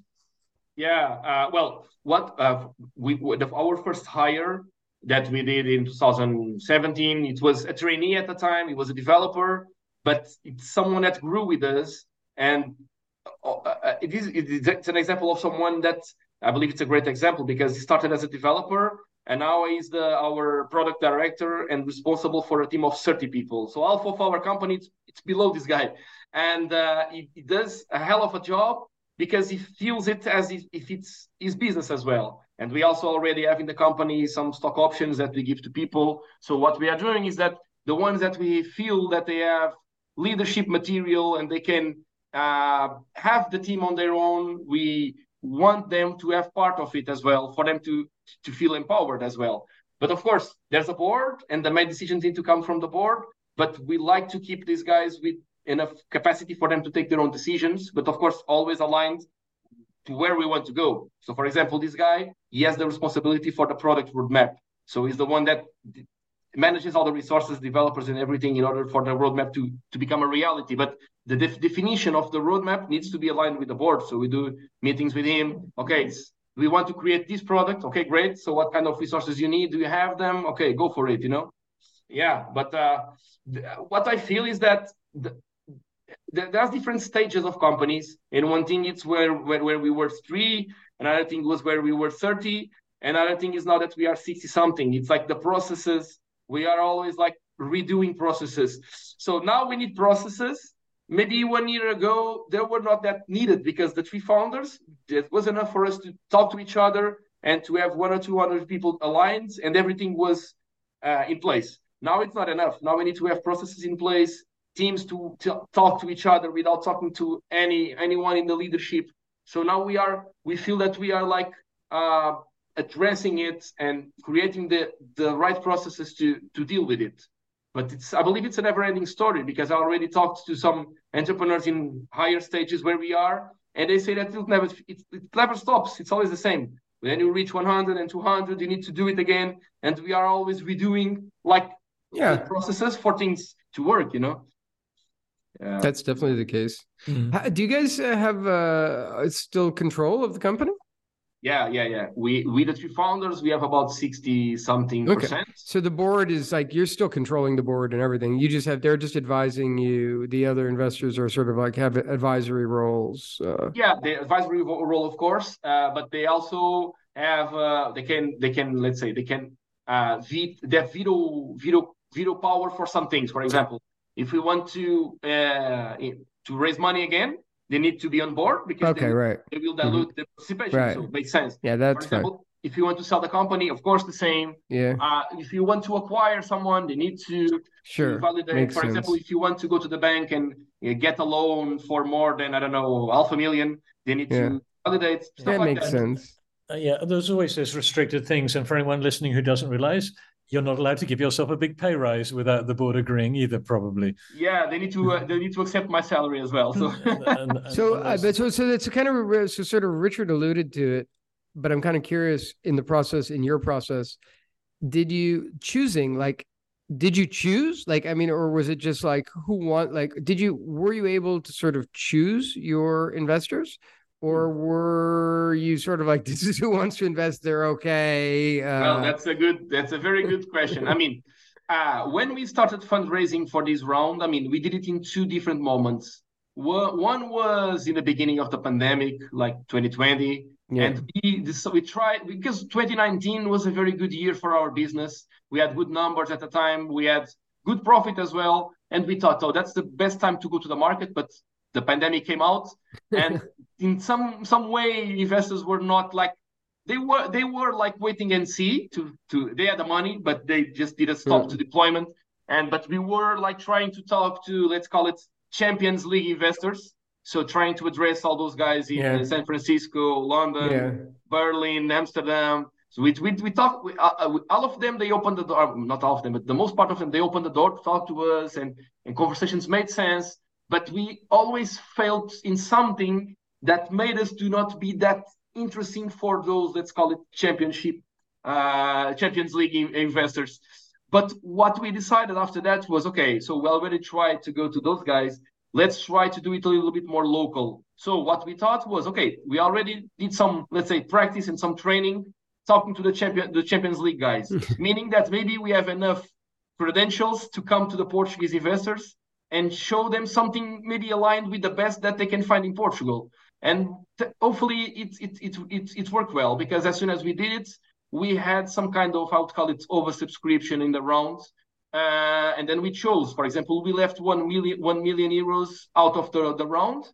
yeah, uh, well, what uh, we our first hire that we did in 2017, it was a trainee at the time. it was a developer, but it's someone that grew with us, and uh, uh it is it's an example of someone that I believe it's a great example because he started as a developer and now he's the our product director and responsible for a team of 30 people. So half of our company it's, it's below this guy, and uh, he, he does a hell of a job because he feels it as if, it's his business as well. And we also already have in the company some stock options that we give to people. So what we are doing is that the ones that we feel that they have leadership material and they can uh, have the team on their own, we want them to have part of it as well for them to to feel empowered as well. But of course, there's a board, and the main decisions need to come from the board. But we like to keep these guys with enough capacity for them to take their own decisions, but of course, always aligned to where we want to go. So, for example, this guy, he has the responsibility for the product roadmap. So he's the one that manages all the resources, developers, and everything in order for the roadmap to, to become a reality. But the def- definition of the roadmap needs to be aligned with the board. So we do meetings with him. Okay, we want to create this product. Okay, great. So what kind of resources you need? Do you have them? Okay, go for it. You know, yeah. But uh, th- what I feel is that the, there's different stages of companies. And one thing it's where, where where we were three another thing was where we were 30 another thing is now that we are 60 something it's like the processes. We are always like redoing processes. So now we need processes. Maybe one year ago they were not that needed because the three founders it was enough for us to talk to each other and to have one or two hundred people aligned and everything was uh, in place. Now it's not enough. Now we need to have processes in place teams to, to talk to each other without talking to any anyone in the leadership. So now we are we feel that we are like uh, addressing it and creating the the right processes to to deal with it. But it's I believe it's a never-ending story because I already talked to some entrepreneurs in higher stages where we are, and they say that it never it, it never stops. It's always the same. When you reach 100 and 200, you need to do it again, and we are always redoing like yeah processes for things to work. You know. Yeah. That's definitely the case. Mm-hmm. do you guys uh, have uh, still control of the company? Yeah, yeah, yeah. We we the three founders, we have about sixty something okay. percent. So the board is like you're still controlling the board and everything. You just have they're just advising you. The other investors are sort of like have advisory roles. Uh... Yeah, the advisory role, of course, uh, but they also have uh, they can they can let's say they can uh, they have veto veto veto power for some things. For example, if we want to uh, to raise money again, they need to be on board because okay, they, right. they will dilute mm-hmm. the participation. Right. So it makes sense. Yeah, that's for example, fine. if you want to sell the company, of course the same. Yeah. Uh, if you want to acquire someone, they need to, sure. validate. Makes for sense. example, if you want to go to the bank and uh, get a loan for more than I don't know half a million, they need yeah. to validate. Stuff that like makes that. sense. Uh, yeah, there's always those restricted things, and for anyone listening who doesn't realize, you're not allowed to give yourself a big pay rise without the board agreeing either probably. Yeah they need to uh, they need to accept my salary as well so. And, and, so uh, so so that's kind of so sort of richard alluded to it but i'm kind of curious in the process in your process did you choosing like did you choose? Like i mean or was it just like who want like did you were you able to sort of choose your investors or were you sort of like this is who wants to invest they're okay uh... well that's a good that's a very good question. I mean uh, when we started fundraising for this round i mean we did it in two different moments. One was in the beginning of the pandemic like 2020 yeah. and we this, we tried because 2019 was a very good year for our business. We had good numbers at the time. We had good profit as well. And we thought oh that's the best time to go to the market. But the pandemic came out and in some some way investors were not like they were they were like waiting and see to to they had the money but they just didn't stop mm. to deployment and but we were like trying to talk to let's call it champions league investors so trying to address all those guys in yeah. san francisco london yeah. berlin amsterdam so we we, we talked we, uh, uh all of them they opened the door not all of them but the most part of them they opened the door to talk to us and and conversations made sense but we always felt in something that made us do not be that interesting for those let's call it championship uh, champions league in- investors. But what we decided after that was okay so we already tried to go to those guys. Let's try to do it a little bit more local. So what we thought was okay we already did some let's say practice and some training talking to the champion the champions league guys. Meaning that maybe we have enough credentials to come to the portuguese investors and show them something maybe aligned with the best that they can find in portugal and hopefully it, it it it it worked well because as soon as we did it, we had some kind of I would call it oversubscription in the round, uh, and then we chose. For example, we left one million one million euros out of the the round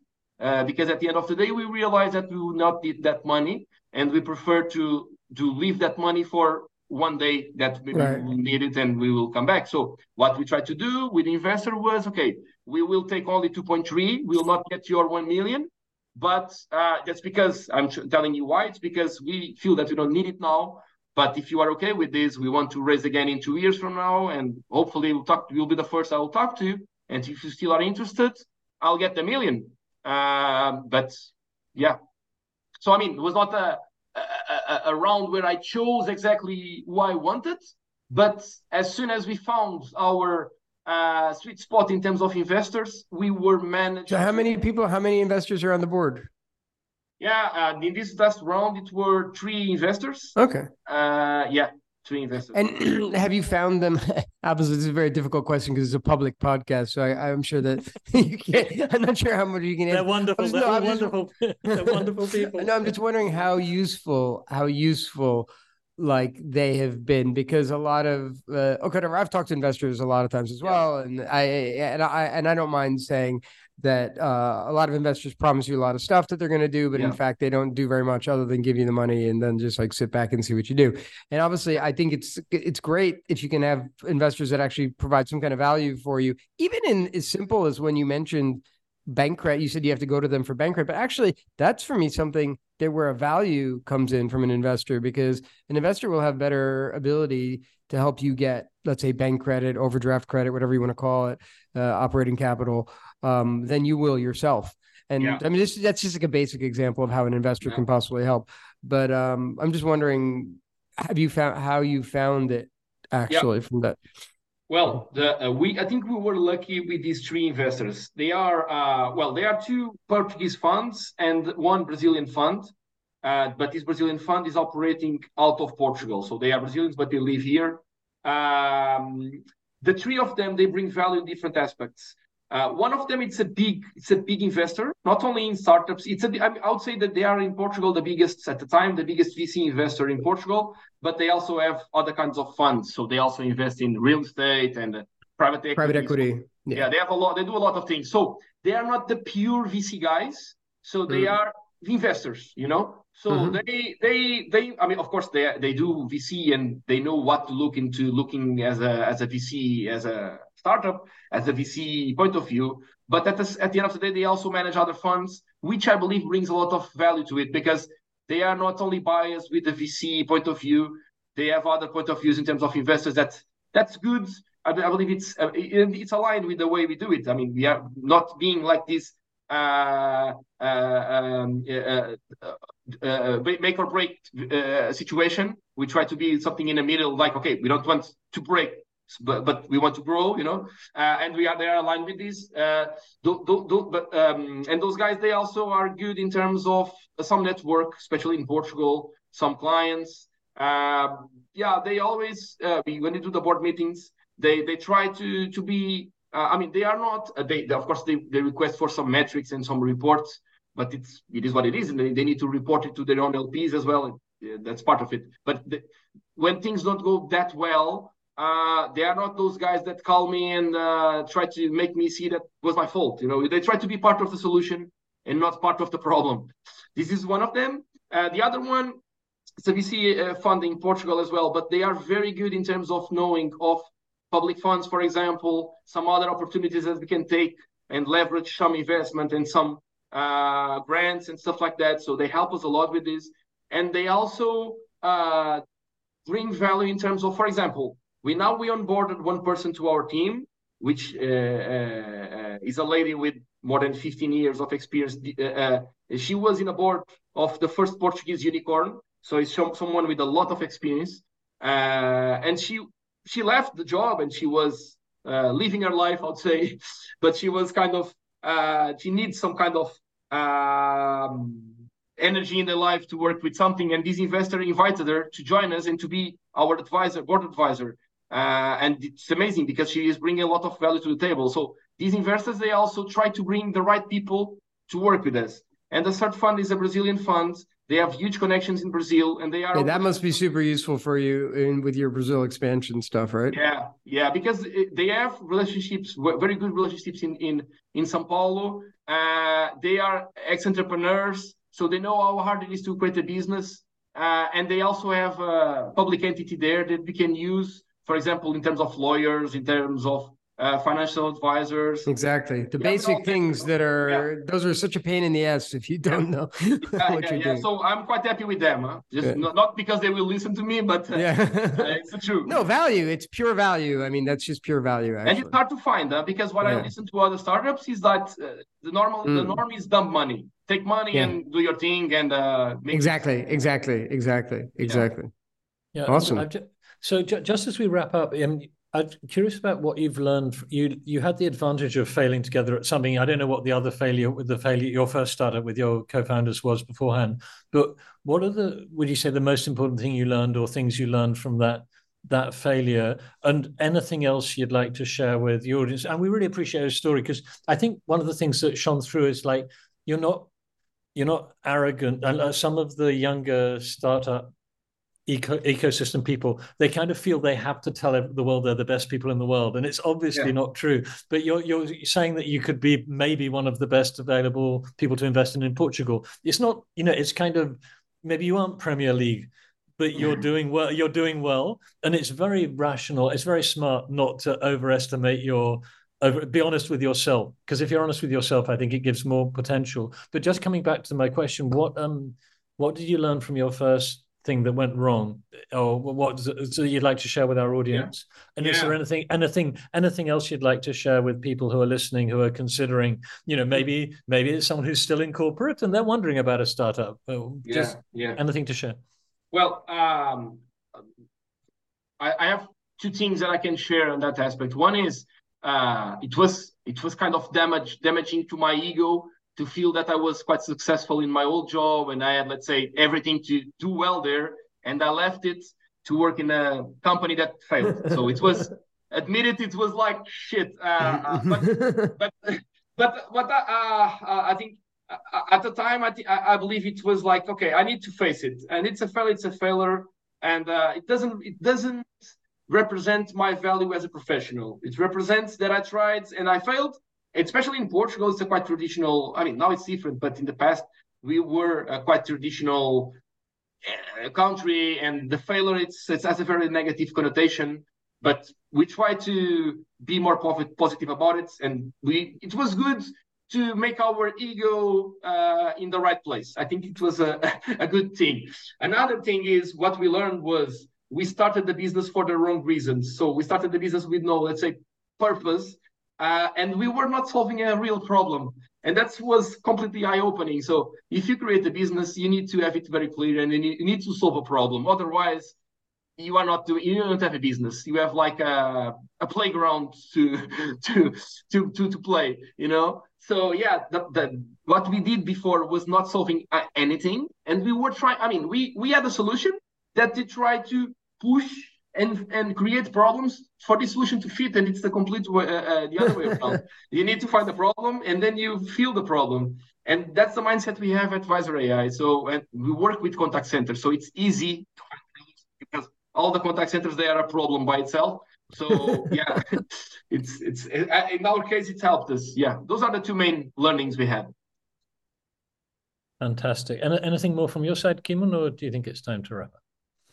uh, because at the end of the day we realized that we would not need that money, and we prefer to to leave that money for one day that maybe right. we will need it and we will come back. So what we tried to do with the investor was okay, we will take only 2.3, we will not get your 1 million, but uh, that's because I'm telling you why. It's because we feel that we don't need it now. But if you are okay with this, we want to raise again in two years from now, and hopefully we'll talk. You'll be the first I will talk to. And if you still are interested, I'll get the million. Uh, but yeah, so I mean, it was not a, a, a round where I chose exactly who I wanted. But as soon as we found our uh, sweet spot in terms of investors. We were managed. So, how many people? How many investors are on the board? Yeah, uh, in this last round, it were three investors. Okay. Uh, yeah, three investors. And have you found them? Obviously, this is a very difficult question because it's a public podcast, so I, am sure that you can't. I'm not sure how much you can. They're answer. wonderful. They're no, wonderful. They're wonderful people. No, I'm just wondering how useful, how useful like they have been because a lot of uh, okay i've talked to investors a lot of times as well and i and i and i don't mind saying that uh, a lot of investors promise you a lot of stuff that they're going to do but yeah. in fact they don't do very much other than give you the money and then just like sit back and see what you do and obviously i think it's it's great if you can have investors that actually provide some kind of value for you even in as simple as when you mentioned bank credit you said you have to go to them for bank credit but actually that's for me something that where a value comes in from an investor because an investor will have better ability to help you get let's say bank credit overdraft credit whatever you want to call it uh, operating capital um, than you will yourself and yeah. i mean this, that's just like a basic example of how an investor yeah. can possibly help but um, i'm just wondering have you found how you found it actually yeah. from that well, the, uh, we I think we were lucky with these three investors. They are uh, well, they are two Portuguese funds and one Brazilian fund. Uh, but this Brazilian fund is operating out of Portugal, so they are Brazilians, but they live here. Um, the three of them they bring value in different aspects. Uh, one of them, it's a big, it's a big investor, not only in startups. It's a, I, would say that they are in Portugal the biggest at the time, the biggest VC investor in Portugal. But they also have other kinds of funds, so they also invest in real estate and uh, private equity. Private equity. So, yeah. yeah. they have a lot. They do a lot of things. So they are not the pure VC guys. So they mm. are investors. You know. So mm-hmm. they they they. I mean, of course, they they do VC and they know what to look into, looking as a as a VC as a startup as a VC point of view. But at, the, at the end of the day, they also manage other funds, which I believe brings a lot of value to it because they are not only biased with the VC point of view, they have other point of views in terms of investors. That that's good. I, I believe it's uh, it's aligned with the way we do it. I mean, we are not being like this uh, uh, um, uh, uh, uh make or break situation. We try to be something in the middle, like okay, we don't want to break but but we want to grow, you know, uh, and we are they are aligned with this. Uh, do, do, do, but um, and those guys they also are good in terms of some network, especially in Portugal, some clients. Uh, yeah, they always uh, when they do the board meetings, they they try to to be. Uh, I mean, they are not. Uh, they, they, of course they, they request for some metrics and some reports, but it's it is what it is, and they, they need to report it to their own LPs as well. that's part of it. But the, when things don't go that well, uh, they are not those guys that call me and uh, try to make me see that was my fault. You know, they try to be part of the solution and not part of the problem. This is one of them. Uh, the other one is a VC fund in Portugal as well, but they are very good in terms of knowing of public funds, for example, some other opportunities that we can take and leverage some investment and some uh, grants and stuff like that. So they help us a lot with this, and they also uh, bring value in terms of, for example, we now we onboarded one person to our team, which uh, uh, is a lady with more than 15 years of experience. Uh, uh, she was in a board of the first Portuguese unicorn, so it's someone with a lot of experience. Uh, and she she left the job and she was uh, living her life, I'd say, but she was kind of she needs some kind of um, energy in their life to work with something. And this investor invited her to join us and to be our advisor, board advisor. Uh, and it's amazing because she is bringing a lot of value to the table. So these investors, they also try to bring the right people to work with us. And the third fund is a Brazilian fund. They have huge connections in Brazil, and they are. Yeah, that must be super useful for you in with your Brazil expansion stuff, right? Yeah, yeah, because they have relationships, very good relationships in in in São Paulo. Uh, they are ex entrepreneurs, so they know how hard it is to create a business, uh, and they also have a public entity there that we can use for example, in terms of lawyers, in terms of uh, financial advisors. Exactly. The yeah, basic things that are, yeah. those are such a pain in the ass if you don't know yeah, what you're doing. So I'm quite happy with them. Huh? Just not, not, because they will listen to me, but uh, yeah. uh, it's the truth. No, value. It's pure value. I mean, that's just pure value. Actually. And it's hard to find huh? because what I listen to other startups is that uh, the normal, mm. the norm is dump money. Take money and do your thing and uh, exactly, exactly, exactly, exactly. Yeah, awesome. So just as we wrap up, um, I'm curious about what you've learned. You you had the advantage of failing together at something. I don't know what the other failure with the failure your first startup with your co-founders was beforehand, but what are the would you say the most important thing you learned or things you learned from that that failure and anything else you'd like to share with the audience? And we really appreciate your story because I think one of the things that shone through is like you're not you're not arrogant. And uh, some of the younger startup eco- ecosystem people they kind of feel they have to tell the world they're the best people in the world and it's obviously yeah. not true but you're you're saying that you could be maybe one of the best available people to invest in in Portugal it's not you know it's kind of maybe you aren't Premier League but you're mm-hmm. doing well you're doing well and it's very rational it's very smart not to overestimate your over, be honest with yourself because if you're honest with yourself i think it gives more potential but just coming back to my question what um what did you learn from your first thing that went wrong or what so you'd like to share with our audience yeah. and yeah. is there anything anything anything else you'd like to share with people who are listening who are considering you know maybe maybe it's someone who's still in corporate and they're wondering about a startup just yeah, yeah. anything to share well um, I, I have two things that i can share on that aspect one is uh, it was it was kind of damage damaging to my ego to feel that I was quite successful in my old job and I had, let's say, everything to do well there. And I left it to work in a company that failed. So it was admitted, it. Was like shit. Uh, uh, but, but but but uh, uh, I think at the time I, th- I believe it was like okay, I need to face it, and it's a failure. It's a failure, and uh, it doesn't it doesn't represent my value as a professional. It represents that I tried and I failed. Especially in Portugal, it's a quite traditional. I mean, now it's different, but in the past we were a quite traditional uh, country, and the failure it's, it has a very negative connotation. But we try to be more positive about it, and we it was good to make our ego uh, in the right place. I think it was a, a good thing. Another thing is what we learned was we started the business for the wrong reasons. So we started the business with no, let's say, purpose, uh, and we were not solving a real problem. And that was completely eye-opening. So if you create a business, you need to have it very clear, and you need, to solve a problem. Otherwise, you are not doing. You don't have a business. You have like a, a playground to to to to to play. You know. So yeah, the, the what we did before was not solving uh, anything, and we were trying. I mean, we we had a solution that they try to push and and create problems for the solution to fit and it's the complete way, uh, uh, the other way around. You need to find the problem and then you feel the problem. And that's the mindset we have at Visor ai so and we work with contact centers so it's easy because all the contact centers they are a problem by itself. So yeah it's it's uh, in our case it's helped us. Yeah those are the two main learnings we had. Fantastic. And anything more from your side Kimon, or do you think it's time to wrap up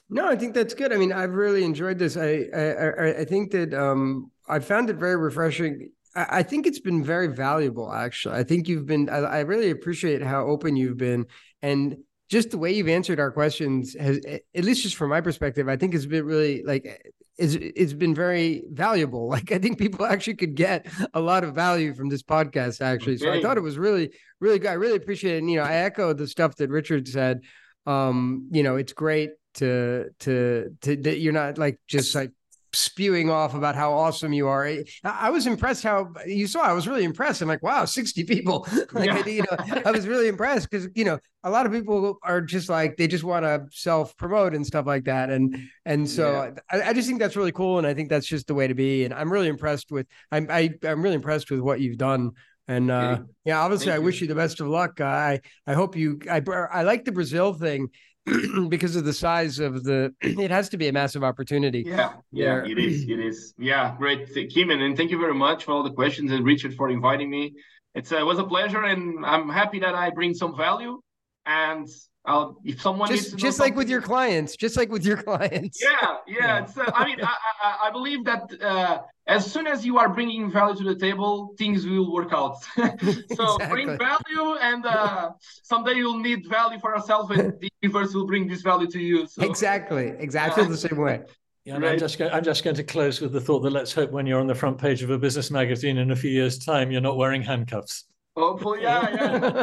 no, I think that's good. I mean, I've really enjoyed this. I I, I think that um, I found it very refreshing. I, I think it's been very valuable. Actually, I think you've been. I, I really appreciate how open you've been, and just the way you've answered our questions has, at least just from my perspective, I think has been really like it's it's been very valuable. Like I think people actually could get a lot of value from this podcast. Actually, okay. so I thought it was really really good. I really appreciate it. And, you know, I echo the stuff that Richard said. Um, you know, it's great to to to that you're not like just like spewing off about how awesome you are. I, I, was impressed how you saw. I was really impressed. I'm like, wow, 60 people. like, yeah. I, you know, I was really impressed because you know a lot of people are just like they just want to self promote and stuff like that. And and so yeah. I, I, just think that's really cool. And I think that's just the way to be. And I'm really impressed with. I'm I, am i am really impressed with what you've done. And uh, yeah, obviously, Thank I wish you the best of luck. I I hope you. I I like the Brazil thing because of the size of the it has to be a massive opportunity. Yeah yeah it is it is. Yeah great. Kimon and thank you very much for all the questions and richard for inviting me. It's uh, it was a pleasure and i'm happy that i bring some value and I'll, if someone just just like with your clients, just like with your clients. Yeah, yeah. yeah. It's, uh, I mean, I, I, I, believe that uh, as soon as you are bringing value to the table, things will work out. so exactly. bring value, and uh, someday you'll need value for yourself, and the universe will bring this value to you. So. Exactly, exactly the same way. Yeah, right. I'm just going, I'm just going to close with the thought that let's hope when you're on the front page of a business magazine in a few years' time, you're not wearing handcuffs. Hopefully, yeah,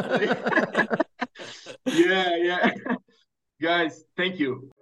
yeah. yeah, yeah. Guys, thank you.